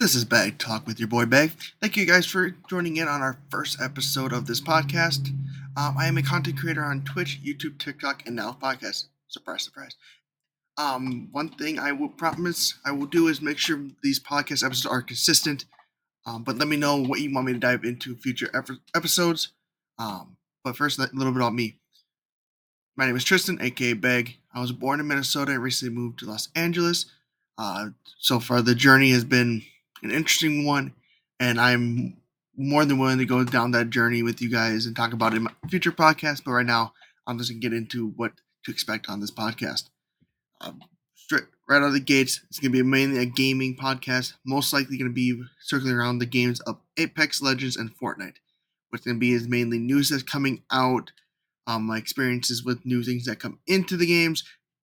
This is Bag Talk with your boy Bag. Thank you guys for joining in on our first episode of this podcast. Um, I am a content creator on Twitch, YouTube, TikTok, and now podcast. Surprise, surprise. Um, one thing I will promise I will do is make sure these podcast episodes are consistent. Um, but let me know what you want me to dive into future ep- episodes. Um, but first, a little bit about me. My name is Tristan, aka Beg. I was born in Minnesota and recently moved to Los Angeles. Uh, so far, the journey has been an interesting one, and I'm more than willing to go down that journey with you guys and talk about it in my future podcast. But right now, I'm just gonna get into what to expect on this podcast. Um, straight right out of the gates, it's gonna be mainly a gaming podcast. Most likely gonna be circling around the games of Apex Legends and Fortnite. What's gonna be is mainly news that's coming out, um, my experiences with new things that come into the games,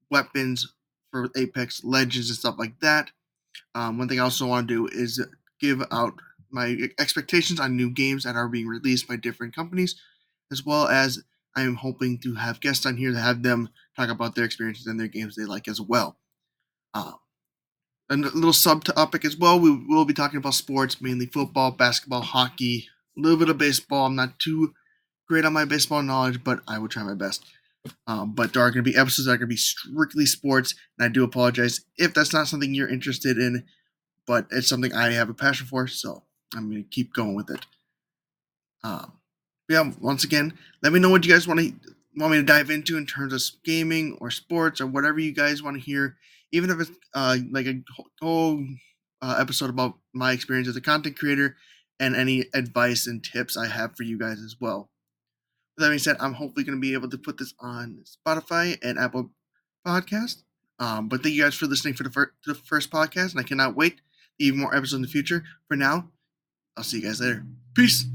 weapons for Apex Legends and stuff like that. Um, one thing I also want to do is give out my expectations on new games that are being released by different companies, as well as I am hoping to have guests on here to have them talk about their experiences and their games they like as well. Um, a little subtopic as well, we will be talking about sports, mainly football, basketball, hockey, a little bit of baseball. I'm not too great on my baseball knowledge, but I will try my best. Um, but there are going to be episodes that are going to be strictly sports, and I do apologize if that's not something you're interested in, but it's something I have a passion for, so I'm going to keep going with it. Um, yeah, once again, let me know what you guys want to want me to dive into in terms of gaming or sports or whatever you guys want to hear, even if it's uh, like a whole uh, episode about my experience as a content creator and any advice and tips I have for you guys as well. That being said, I'm hopefully going to be able to put this on Spotify and Apple Podcast. Um, but thank you guys for listening for the, fir- the first podcast, and I cannot wait even more episodes in the future. For now, I'll see you guys later. Peace.